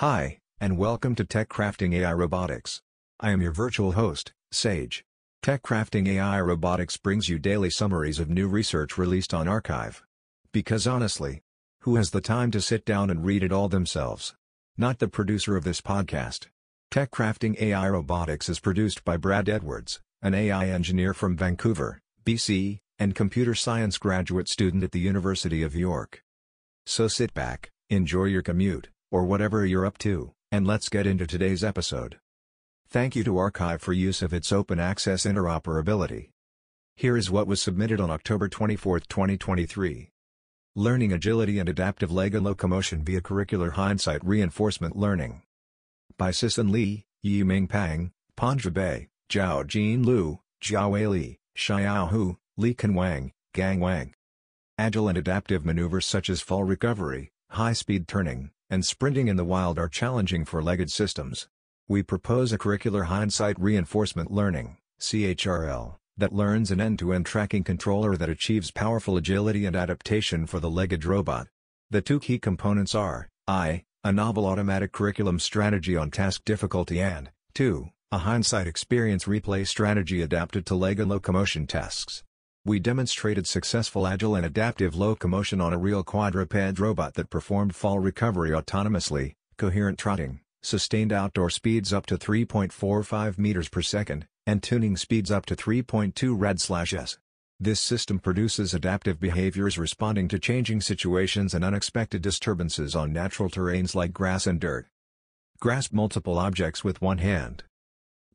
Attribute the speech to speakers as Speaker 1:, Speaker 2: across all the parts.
Speaker 1: Hi, and welcome to Tech Crafting AI Robotics. I am your virtual host, Sage. Tech Crafting AI Robotics brings you daily summaries of new research released on arXiv. Because honestly, who has the time to sit down and read it all themselves? Not the producer of this podcast. Tech Crafting AI Robotics is produced by Brad Edwards, an AI engineer from Vancouver, BC, and computer science graduate student at the University of York. So sit back, enjoy your commute, or whatever you're up to, and let's get into today's episode. Thank you to arXiv for use of its open access interoperability. Here is what was submitted on October 24, 2023. Learning Agility and Adaptive Legged Locomotion via Curricular Hindsight Reinforcement Learning. By Sicen Li, Yiming Pang, Panja Bai, Zhao Jin Lu, Jiawei Li, Xiao Hu, Li Kan Wang, Gang Wang. Agile and adaptive maneuvers such as fall recovery, high-speed turning, and sprinting in the wild are challenging for legged systems. We propose a curricular hindsight reinforcement learning CHRL, that learns an end-to-end tracking controller that achieves powerful agility and adaptation for the legged robot. The two key components are, I, a novel automatic curriculum strategy on task difficulty and, 2, a hindsight experience replay strategy adapted to legged locomotion tasks. We demonstrated successful agile and adaptive locomotion on a real quadruped robot that performed fall recovery autonomously, coherent trotting, sustained outdoor speeds up to 3.45 meters per second, and tuning speeds up to 3.2 rad/s. This system produces adaptive behaviors responding to changing situations and unexpected disturbances on natural terrains like grass and dirt. Grasp multiple objects with one hand.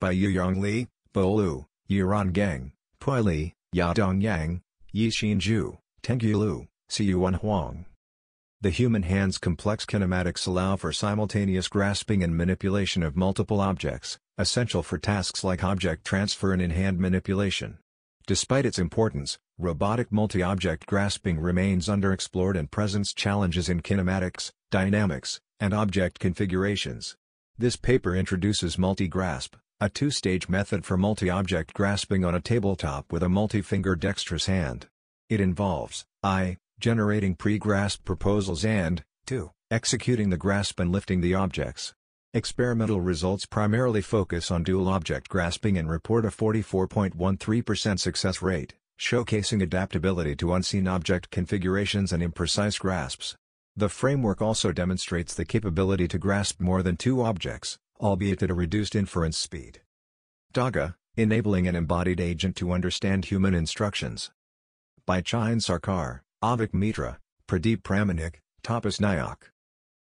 Speaker 1: By Yuyang Li, Bo Liu, Yiran Geng, Pui Li, Yaodong Yang, Yixin Zhu, Tengyu Liu, Siyuan Huang. The human hand's complex kinematics allow for simultaneous grasping and manipulation of multiple objects, essential for tasks like object transfer and in-hand manipulation. Despite its importance, robotic multi-object grasping remains underexplored and presents challenges in kinematics, dynamics, and object configurations. This paper introduces multi-grasp, a two-stage method for multi-object grasping on a tabletop with a multi-finger dexterous hand. It involves, I, generating pre-grasp proposals and, 2, executing the grasp and lifting the objects. Experimental results primarily focus on dual object grasping and report a 44.13% success rate, showcasing adaptability to unseen object configurations and imprecise grasps. The framework also demonstrates the capability to grasp more than two objects, albeit at a reduced inference speed. TAGA, enabling an embodied agent to understand human instructions. By Chayan Sarkar, Avik Mitra, Pradeep Pramanik, Tapas Nayak.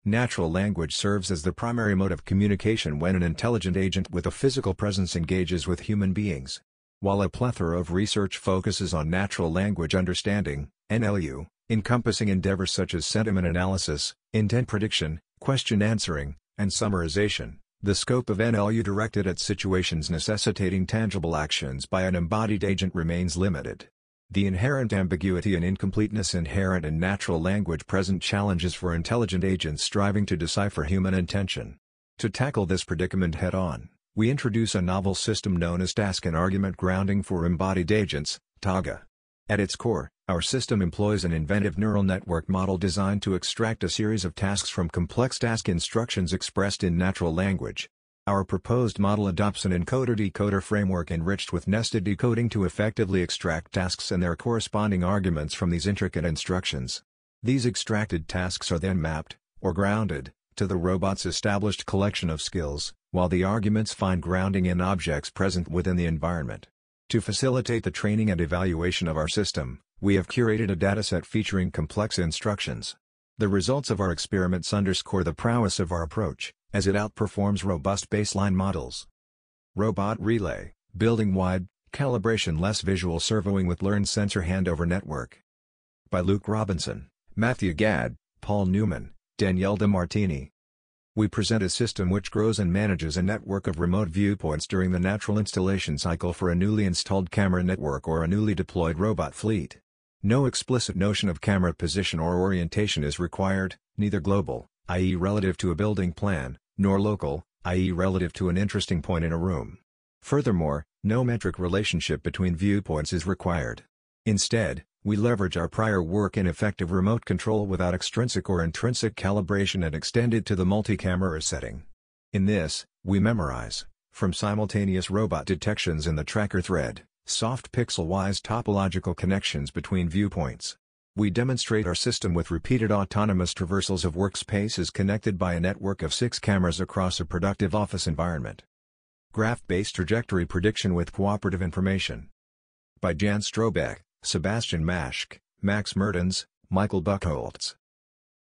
Speaker 1: Natural language serves as the primary mode of communication when an intelligent agent with a physical presence engages with human beings. While a plethora of research focuses on natural language understanding, NLU, encompassing endeavors such as sentiment analysis, intent prediction, question answering, and summarization, the scope of NLU directed at situations necessitating tangible actions by an embodied agent remains limited. The inherent ambiguity and incompleteness inherent in natural language present challenges for intelligent agents striving to decipher human intention. To tackle this predicament head-on, we introduce a novel system known as Task and Argument Grounding for Embodied Agents, TAGA. At its core, our system employs an inventive neural network model designed to extract a series of tasks from complex task instructions expressed in natural language. Our proposed model adopts an encoder-decoder framework enriched with nested decoding to effectively extract tasks and their corresponding arguments from these intricate instructions. These extracted tasks are then mapped, or grounded, to the robot's established collection of skills, while the arguments find grounding in objects present within the environment. To facilitate the training and evaluation of our system, we have curated a dataset featuring complex instructions. The results of our experiments underscore the prowess of our approach, as it outperforms robust baseline models. Robot Relay, Building Wide, Calibration Less Visual Servoing with Learned Sensor Handover Network. By Luke Robinson, Matthew Gadd, Paul Newman, Daniele De Martini. We present a system which grows and manages a network of remote viewpoints during the natural installation cycle for a newly installed camera network or a newly deployed robot fleet. No explicit notion of camera position or orientation is required, neither global, i.e. relative to a building plan, nor local, i.e. relative to an interesting point in a room. Furthermore, no metric relationship between viewpoints is required. Instead, We leverage our prior work in effective remote control without extrinsic or intrinsic calibration and extend it to the multi-camera setting. In this, we memorize, from simultaneous robot detections in the tracker thread, soft pixel-wise topological connections between viewpoints. We demonstrate our system with repeated autonomous traversals of workspaces connected by a network of six cameras across a productive office environment. Graph-based trajectory prediction with cooperative information. By Jan Strohbeck. Sebastian Maschke, Max Mertens, Michael Buchholz.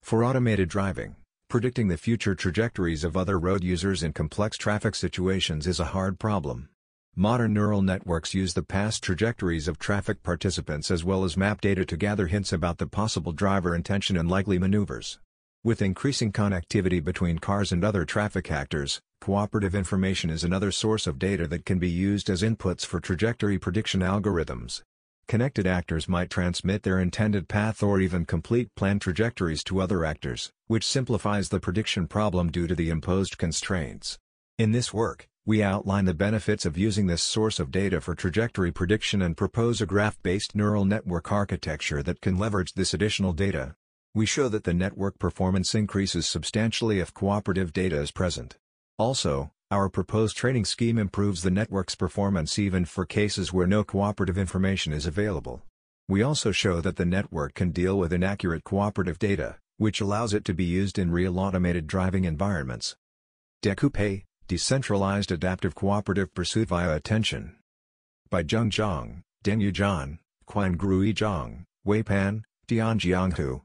Speaker 1: For automated driving, predicting the future trajectories of other road users in complex traffic situations is a hard problem. Modern neural networks use the past trajectories of traffic participants as well as map data to gather hints about the possible driver intention and likely maneuvers. With increasing connectivity between cars and other traffic actors, cooperative information is another source of data that can be used as inputs for trajectory prediction algorithms. Connected actors might transmit their intended path or even complete planned trajectories to other actors, which simplifies the prediction problem due to the imposed constraints. In this work, we outline the benefits of using this source of data for trajectory prediction and propose a graph-based neural network architecture that can leverage this additional data. We show that the network performance increases substantially if cooperative data is present. Also, our proposed training scheme improves the network's performance even for cases where no cooperative information is available. We also show that the network can deal with inaccurate cooperative data, which allows it to be used in real automated driving environments. Decoupe, Decentralized Adaptive Cooperative Pursuit via Attention. By Zheng Zhang, Dengyu Zhan, Grui Zhang, Wei Pan, Tianjiang Hu.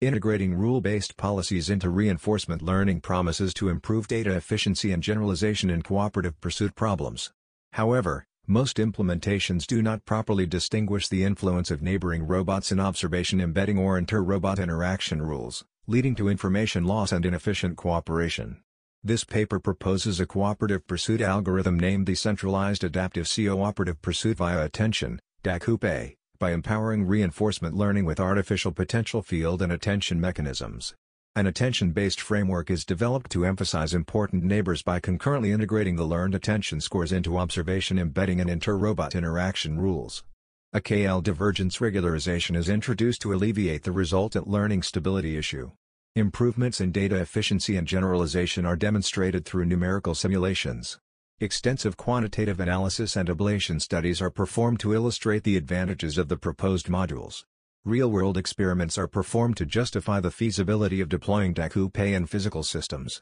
Speaker 1: Integrating rule-based policies into reinforcement learning promises to improve data efficiency and generalization in cooperative pursuit problems. However, most implementations do not properly distinguish the influence of neighboring robots in observation embedding or inter-robot interaction rules, leading to information loss and inefficient cooperation. This paper proposes a cooperative pursuit algorithm named Decentralized Adaptive Cooperative Pursuit via Attention, DACOOPE, by empowering reinforcement learning with artificial potential field and attention mechanisms. An attention-based framework is developed to emphasize important neighbors by concurrently integrating the learned attention scores into observation embedding and inter-robot interaction rules. A KL divergence regularization is introduced to alleviate the resultant learning stability issue. Improvements in data efficiency and generalization are demonstrated through numerical simulations. Extensive quantitative analysis and ablation studies are performed to illustrate the advantages of the proposed modules. Real-world experiments are performed to justify the feasibility of deploying Decoupe in physical systems.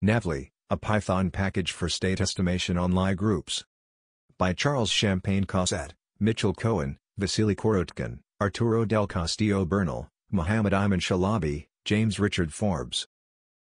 Speaker 1: navlie, a Python package for state estimation on Lie groups. By Charles Champagne Cossette, Mitchell Cohen, Vasily Korotkin, Arturo del Castillo Bernal, Mohammed Iman Shalabi, James Richard Forbes.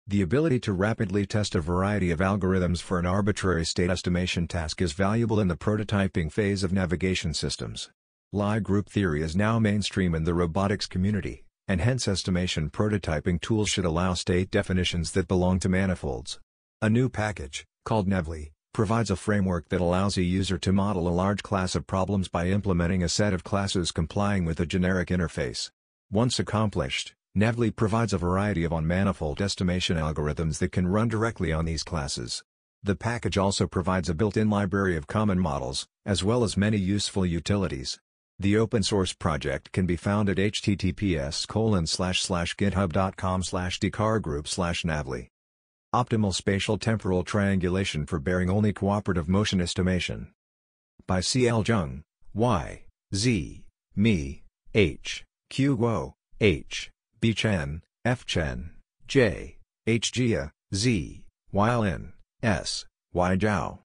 Speaker 1: The ability to rapidly test a variety of algorithms for an arbitrary state estimation task is valuable in the prototyping phase of navigation systems. Lie group theory is now mainstream in the robotics community, and hence estimation prototyping tools should allow state definitions that belong to manifolds. A new package, called navlie, provides a framework that allows a user to model a large class of problems by implementing a set of classes complying with a generic interface. Once accomplished, navlie provides a variety of on-manifold estimation algorithms that can run directly on these classes. The package also provides a built-in library of common models, as well as many useful utilities. The open source project can be found at https github.com slash navlie. Optimal spatial temporal triangulation for bearing-only cooperative motion estimation. By C. L. Jung, Y, Z, Mi, H, Q. Guo, H. B Chen, F Chen, J, H Jia, Z, Yn, S, Y Zhao.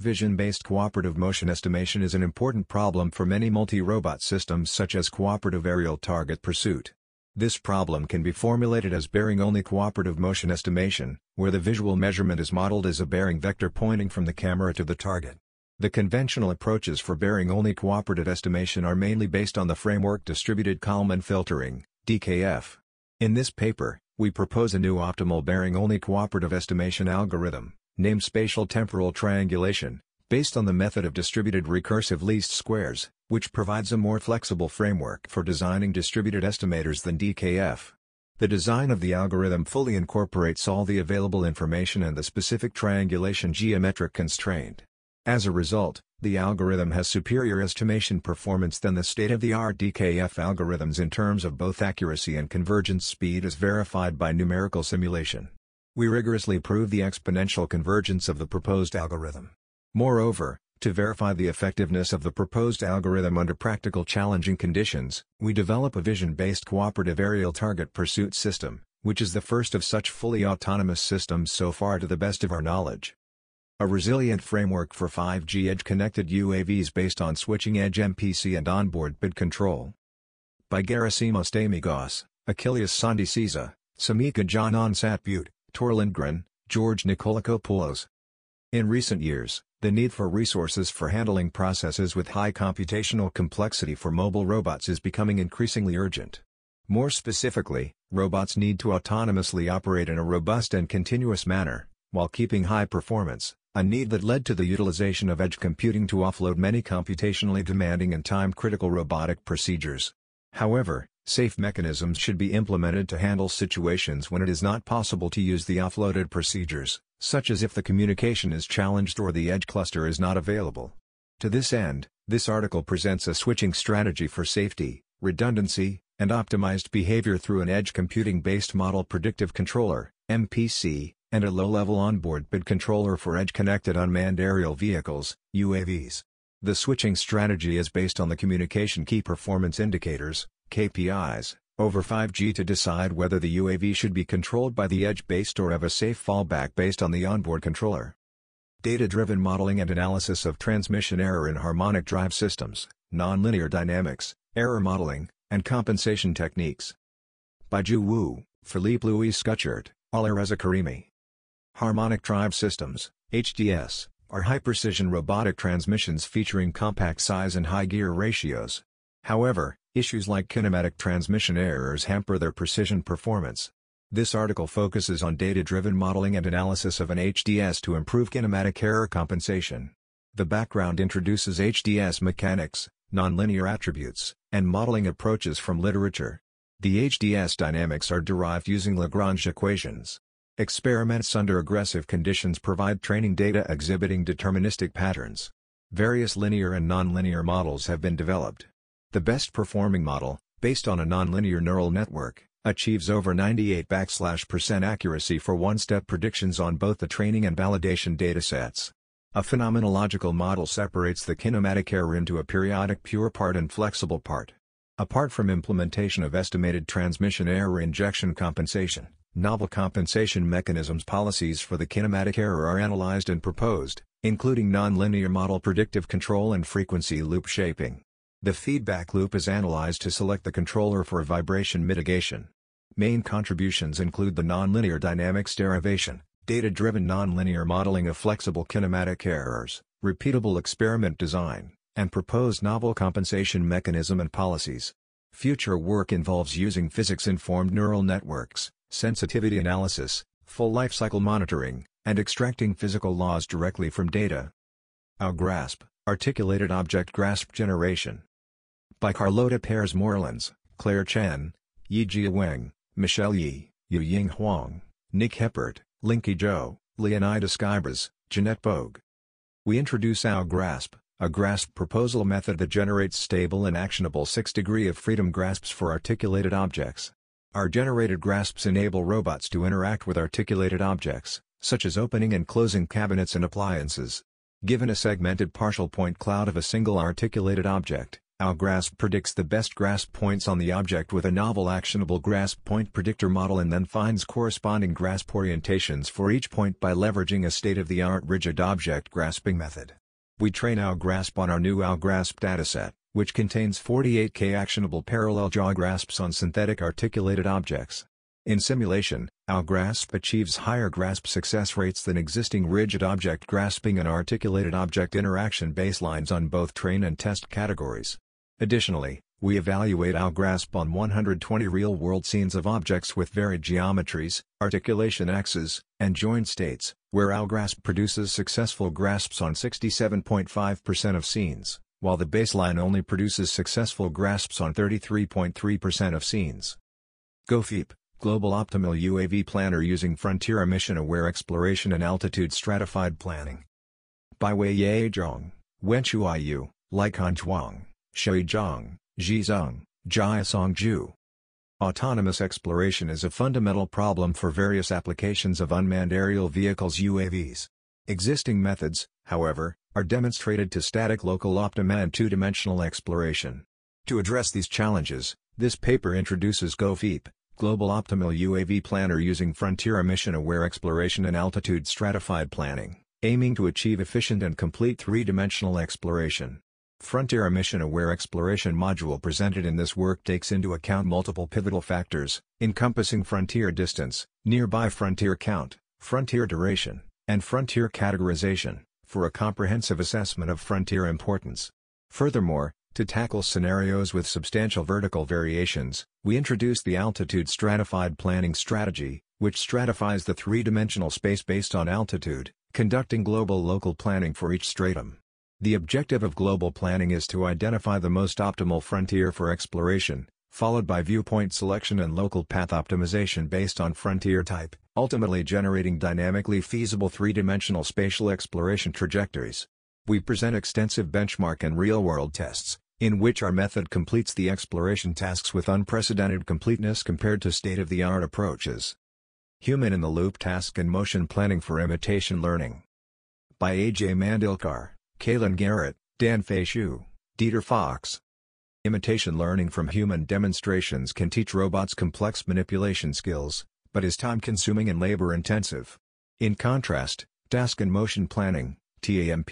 Speaker 1: Vision-based cooperative motion estimation is an important problem for many multi-robot systems such as cooperative aerial target pursuit. This problem can be formulated as bearing-only cooperative motion estimation, where the visual measurement is modeled as a bearing vector pointing from the camera to the target. The conventional approaches for bearing-only cooperative estimation are mainly based on the framework distributed Kalman filtering, DKF. In this paper, we propose a new optimal bearing-only cooperative estimation algorithm, named spatial temporal triangulation, based on the method of distributed recursive least squares, which provides a more flexible framework for designing distributed estimators than DKF. The design of the algorithm fully incorporates all the available information and the specific triangulation geometric constraint. As a result, The algorithm has superior estimation performance than the state-of-the-art DKF algorithms in terms of both accuracy and convergence speed as verified by numerical simulation. We rigorously prove the exponential convergence of the proposed algorithm. Moreover, to verify the effectiveness of the proposed algorithm under practical challenging conditions, we develop a vision-based cooperative aerial target pursuit system, which is the first of such fully autonomous systems so far to the best of our knowledge. A resilient framework for 5G edge-connected UAVs based on switching edge MPC and onboard PID control. By Gerasimos Stamigos, Achilles Sandisiza, Samika Janan Satbut, Tor Lindgren, George Nikolakopoulos. In recent years, the need for resources for handling processes with high computational complexity for mobile robots is becoming increasingly urgent. More specifically, robots need to autonomously operate in a robust and continuous manner, while keeping high performance, a need that led to the utilization of edge computing to offload many computationally demanding and time-critical robotic procedures. However, safe mechanisms should be implemented to handle situations when it is not possible to use the offloaded procedures, such as if the communication is challenged or the edge cluster is not available. To this end, this article presents a switching strategy for safety, redundancy, and optimized behavior through an edge computing-based model predictive controller, MPC, and a low-level onboard PID controller for edge-connected unmanned aerial vehicles, UAVs. The switching strategy is based on the Communication Key Performance Indicators, KPIs, over 5G to decide whether the UAV should be controlled by the edge-based or have a safe fallback based on the onboard controller. Data-driven modeling and analysis of transmission error in harmonic drive systems, nonlinear dynamics, error modeling, and compensation techniques. By Ju Wu, Philippe Louis Schuchert, Alireza Karimi. Harmonic Drive Systems, HDS, are high-precision robotic transmissions featuring compact size and high gear ratios. However, issues like kinematic transmission errors hamper their precision performance. This article focuses on data-driven modeling and analysis of an HDS to improve kinematic error compensation. The background introduces HDS mechanics, nonlinear attributes, and modeling approaches from literature. The HDS dynamics are derived using Lagrange equations. Experiments under aggressive conditions provide training data exhibiting deterministic patterns. Various linear and nonlinear models have been developed. The best performing model, based on a nonlinear neural network, achieves over 98 percent accuracy for one-step predictions on both the training and validation datasets. A phenomenological model separates the kinematic error into a periodic pure part and flexible part. Apart from implementation of estimated transmission error injection compensation, Novel compensation mechanisms policies for the kinematic error are analyzed and proposed, including nonlinear model predictive control and frequency loop shaping. The feedback loop is analyzed to select the controller for vibration mitigation. Main contributions include the nonlinear dynamics derivation, data-driven nonlinear modeling of flexible kinematic errors, repeatable experiment design, and proposed novel compensation mechanism and policies. Future work involves using physics-informed neural networks, sensitivity analysis, full lifecycle monitoring, and extracting physical laws directly from data. AO-Grasp, Articulated Object Grasp Generation. By Carlota Parés Morlans, Claire Chen, Yijia Wang, Michelle Yi, Yu Ying Huang, Nick Heppert, Linqi Zhou, Leonidas Guibas, Jeannette Bohg. We introduce AO-Grasp, a grasp proposal method that generates stable and actionable 6 degree of freedom grasps for articulated objects. Our generated grasps enable robots to interact with articulated objects, such as opening and closing cabinets and appliances. Given a segmented partial point cloud of a single articulated object, AO-Grasp predicts the best grasp points on the object with a novel actionable grasp point predictor model and then finds corresponding grasp orientations for each point by leveraging a state-of-the-art rigid object grasping method. We train AO-Grasp on our new AO-Grasp dataset which contains 48K actionable parallel jaw grasps on synthetic articulated objects. In simulation, AO-Grasp achieves higher grasp success rates than existing rigid object grasping and articulated object interaction baselines on both train and test categories. Additionally, we evaluate AO-Grasp on 120 real-world scenes of objects with varied geometries, articulation axes, and joint states, where AO-Grasp produces successful grasps on 67.5% of scenes while the baseline only produces successful grasps on 33.3% of scenes. GOFEEP, Global Optimal UAV Planner using Frontier Mission Aware Exploration and Altitude Stratified Planning. By Wei Ye Zhong, Wenchu Yu, Laikan Zhuang, Shui Zhang, Zhizeng, Jiasong Zhu. Autonomous exploration is a fundamental problem for various applications of unmanned aerial vehicles UAVs. Existing methods, however, are demonstrated to static local optima and two-dimensional exploration. To address these challenges, this paper introduces GoFEP, Global Optimal UAV Planner using Frontier emission-aware Exploration and Altitude Stratified Planning, aiming to achieve efficient and complete three-dimensional exploration. Frontier emission-aware Exploration module presented in this work takes into account multiple pivotal factors, encompassing frontier distance, nearby frontier count, frontier duration, and frontier categorization, for a comprehensive assessment of frontier importance. Furthermore, to tackle scenarios with substantial vertical variations, we introduced the Altitude Stratified Planning Strategy, which stratifies the three-dimensional space based on altitude, conducting global local planning for each stratum. The objective of global planning is to identify the most optimal frontier for exploration, followed by viewpoint selection and local path optimization based on frontier type, ultimately generating dynamically feasible three-dimensional spatial exploration trajectories. We present extensive benchmark and real-world tests, in which our method completes the exploration tasks with unprecedented completeness compared to state-of-the-art approaches. Human-in-the-Loop Task and Motion Planning for Imitation Learning By A.J. Mandlekar Caelan Garrett, Dan Xu, Dieter Fox. Imitation learning from human demonstrations can teach robots complex manipulation skills, but is time-consuming and labor-intensive. In contrast, task and motion planning TAMP,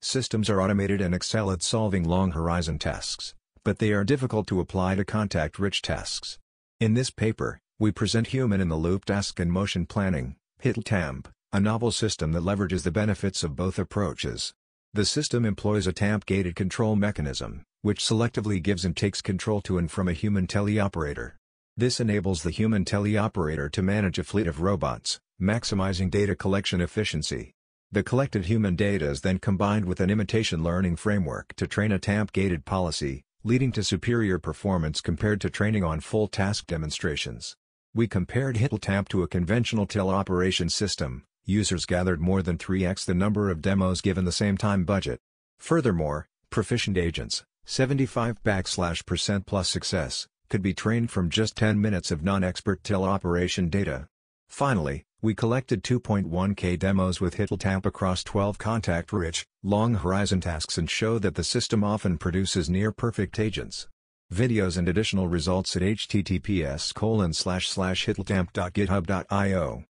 Speaker 1: systems are automated and excel at solving long-horizon tasks, but they are difficult to apply to contact-rich tasks. In this paper, we present human-in-the-loop task and motion planning, HITL-TAMP, a novel system that leverages the benefits of both approaches. The system employs a TAMP-gated control mechanism, which selectively gives and takes control to and from a human teleoperator. This enables the human teleoperator to manage a fleet of robots, maximizing data collection efficiency. The collected human data is then combined with an imitation learning framework to train a TAMP-gated policy, leading to superior performance compared to training on full task demonstrations. We compared HITL-TAMP to a conventional teleoperation system, users gathered more than 3x the number of demos given the same time budget. Furthermore, proficient agents, 75 backslash percent plus success, could be trained from just 10 minutes of non-expert teleoperation data. Finally, we collected 2.1k demos with HITL-TAMP across 12 contact-rich, long-horizon tasks and show that the system often produces near-perfect agents. Videos and additional results at https colon hitltamp.github.io.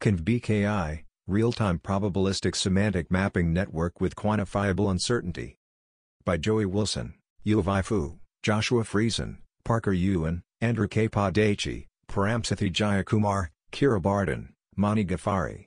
Speaker 1: ConvBKI, Real-Time Probabilistic Semantic Mapping Network with Quantifiable Uncertainty. By Joey Wilson, Yuvai Fu, Joshua Friesen, Parker Ewen, Andrew K. Padachi, Paramsothy Jayakumar, Kira Barton, Maani Ghaffari.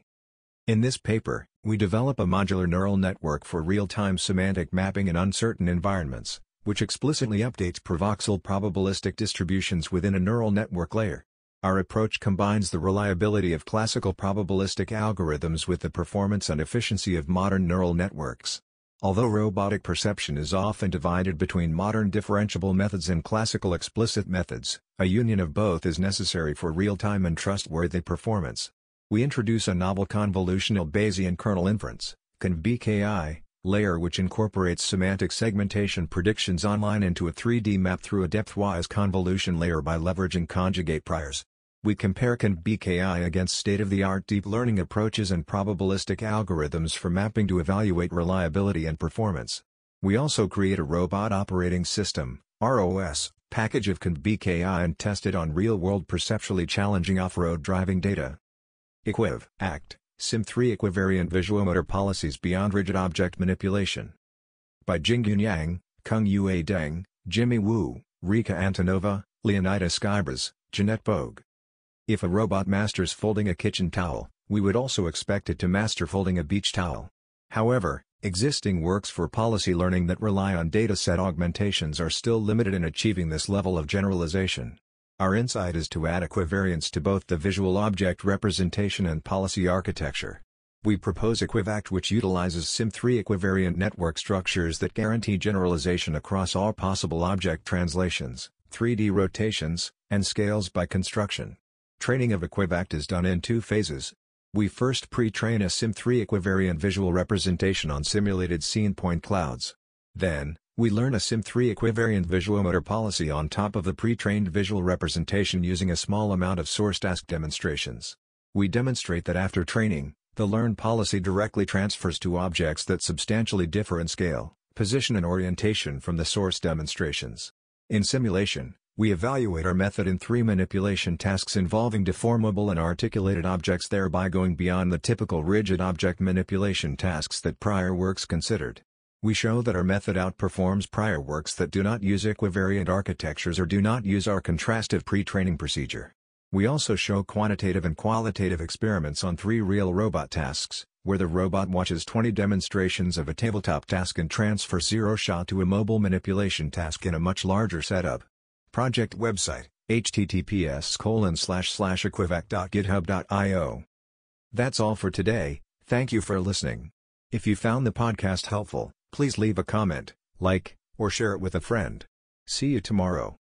Speaker 1: In this paper, we develop a modular neural network for real-time semantic mapping in uncertain environments, which explicitly updates per-voxel probabilistic distributions within a neural network layer. Our approach combines the reliability of classical probabilistic algorithms with the performance and efficiency of modern neural networks. Although robotic perception is often divided between modern differentiable methods and classical explicit methods, a union of both is necessary for real-time and trustworthy performance. We introduce a novel convolutional Bayesian kernel inference, ConvBKI, layer which incorporates semantic segmentation predictions online into a 3D map through a depthwise convolution layer by leveraging conjugate priors. We compare ConvBKI against state-of-the-art deep learning approaches and probabilistic algorithms for mapping to evaluate reliability and performance. We also create a robot operating system, ROS, package of ConvBKI and test it on real-world perceptually challenging off-road driving data. Equiv, ACT, SIM3 Equivariant Visuomotor Policies Beyond Rigid Object Manipulation. By Jingyun Yang, Kung Yue Deng, Jimmy Wu, Rika Antonova, Leonidas Guibas, Jeannette Bohg. If a robot masters folding a kitchen towel, we would also expect it to master folding a beach towel. However, existing works for policy learning that rely on dataset augmentations are still limited in achieving this level of generalization. Our insight is to add equivariance to both the visual object representation and policy architecture. We propose EquivACT which utilizes SIM3 equivariant network structures that guarantee generalization across all possible object translations, 3D rotations, and scales by construction. Training of EquivACT is done in two phases. We first pre-train a Sim3 equivariant visual representation on simulated scene point clouds. Then, we learn a Sim3 equivariant visuomotor policy on top of the pre-trained visual representation using a small amount of source task demonstrations. We demonstrate that after training, the learned policy directly transfers to objects that substantially differ in scale, position and orientation from the source demonstrations. In simulation, we evaluate our method in three manipulation tasks involving deformable and articulated objects thereby going beyond the typical rigid object manipulation tasks that prior works considered. We show that our method outperforms prior works that do not use equivariant architectures or do not use our contrastive pre-training procedure. We also show quantitative and qualitative experiments on three real robot tasks, where the robot watches 20 demonstrations of a tabletop task and transfers zero shot to a mobile manipulation task in a much larger setup. Project website, https equivac.github.io. That's all for today, thank you for listening. If you found the podcast helpful, please leave a comment, like, or share it with a friend. See you tomorrow.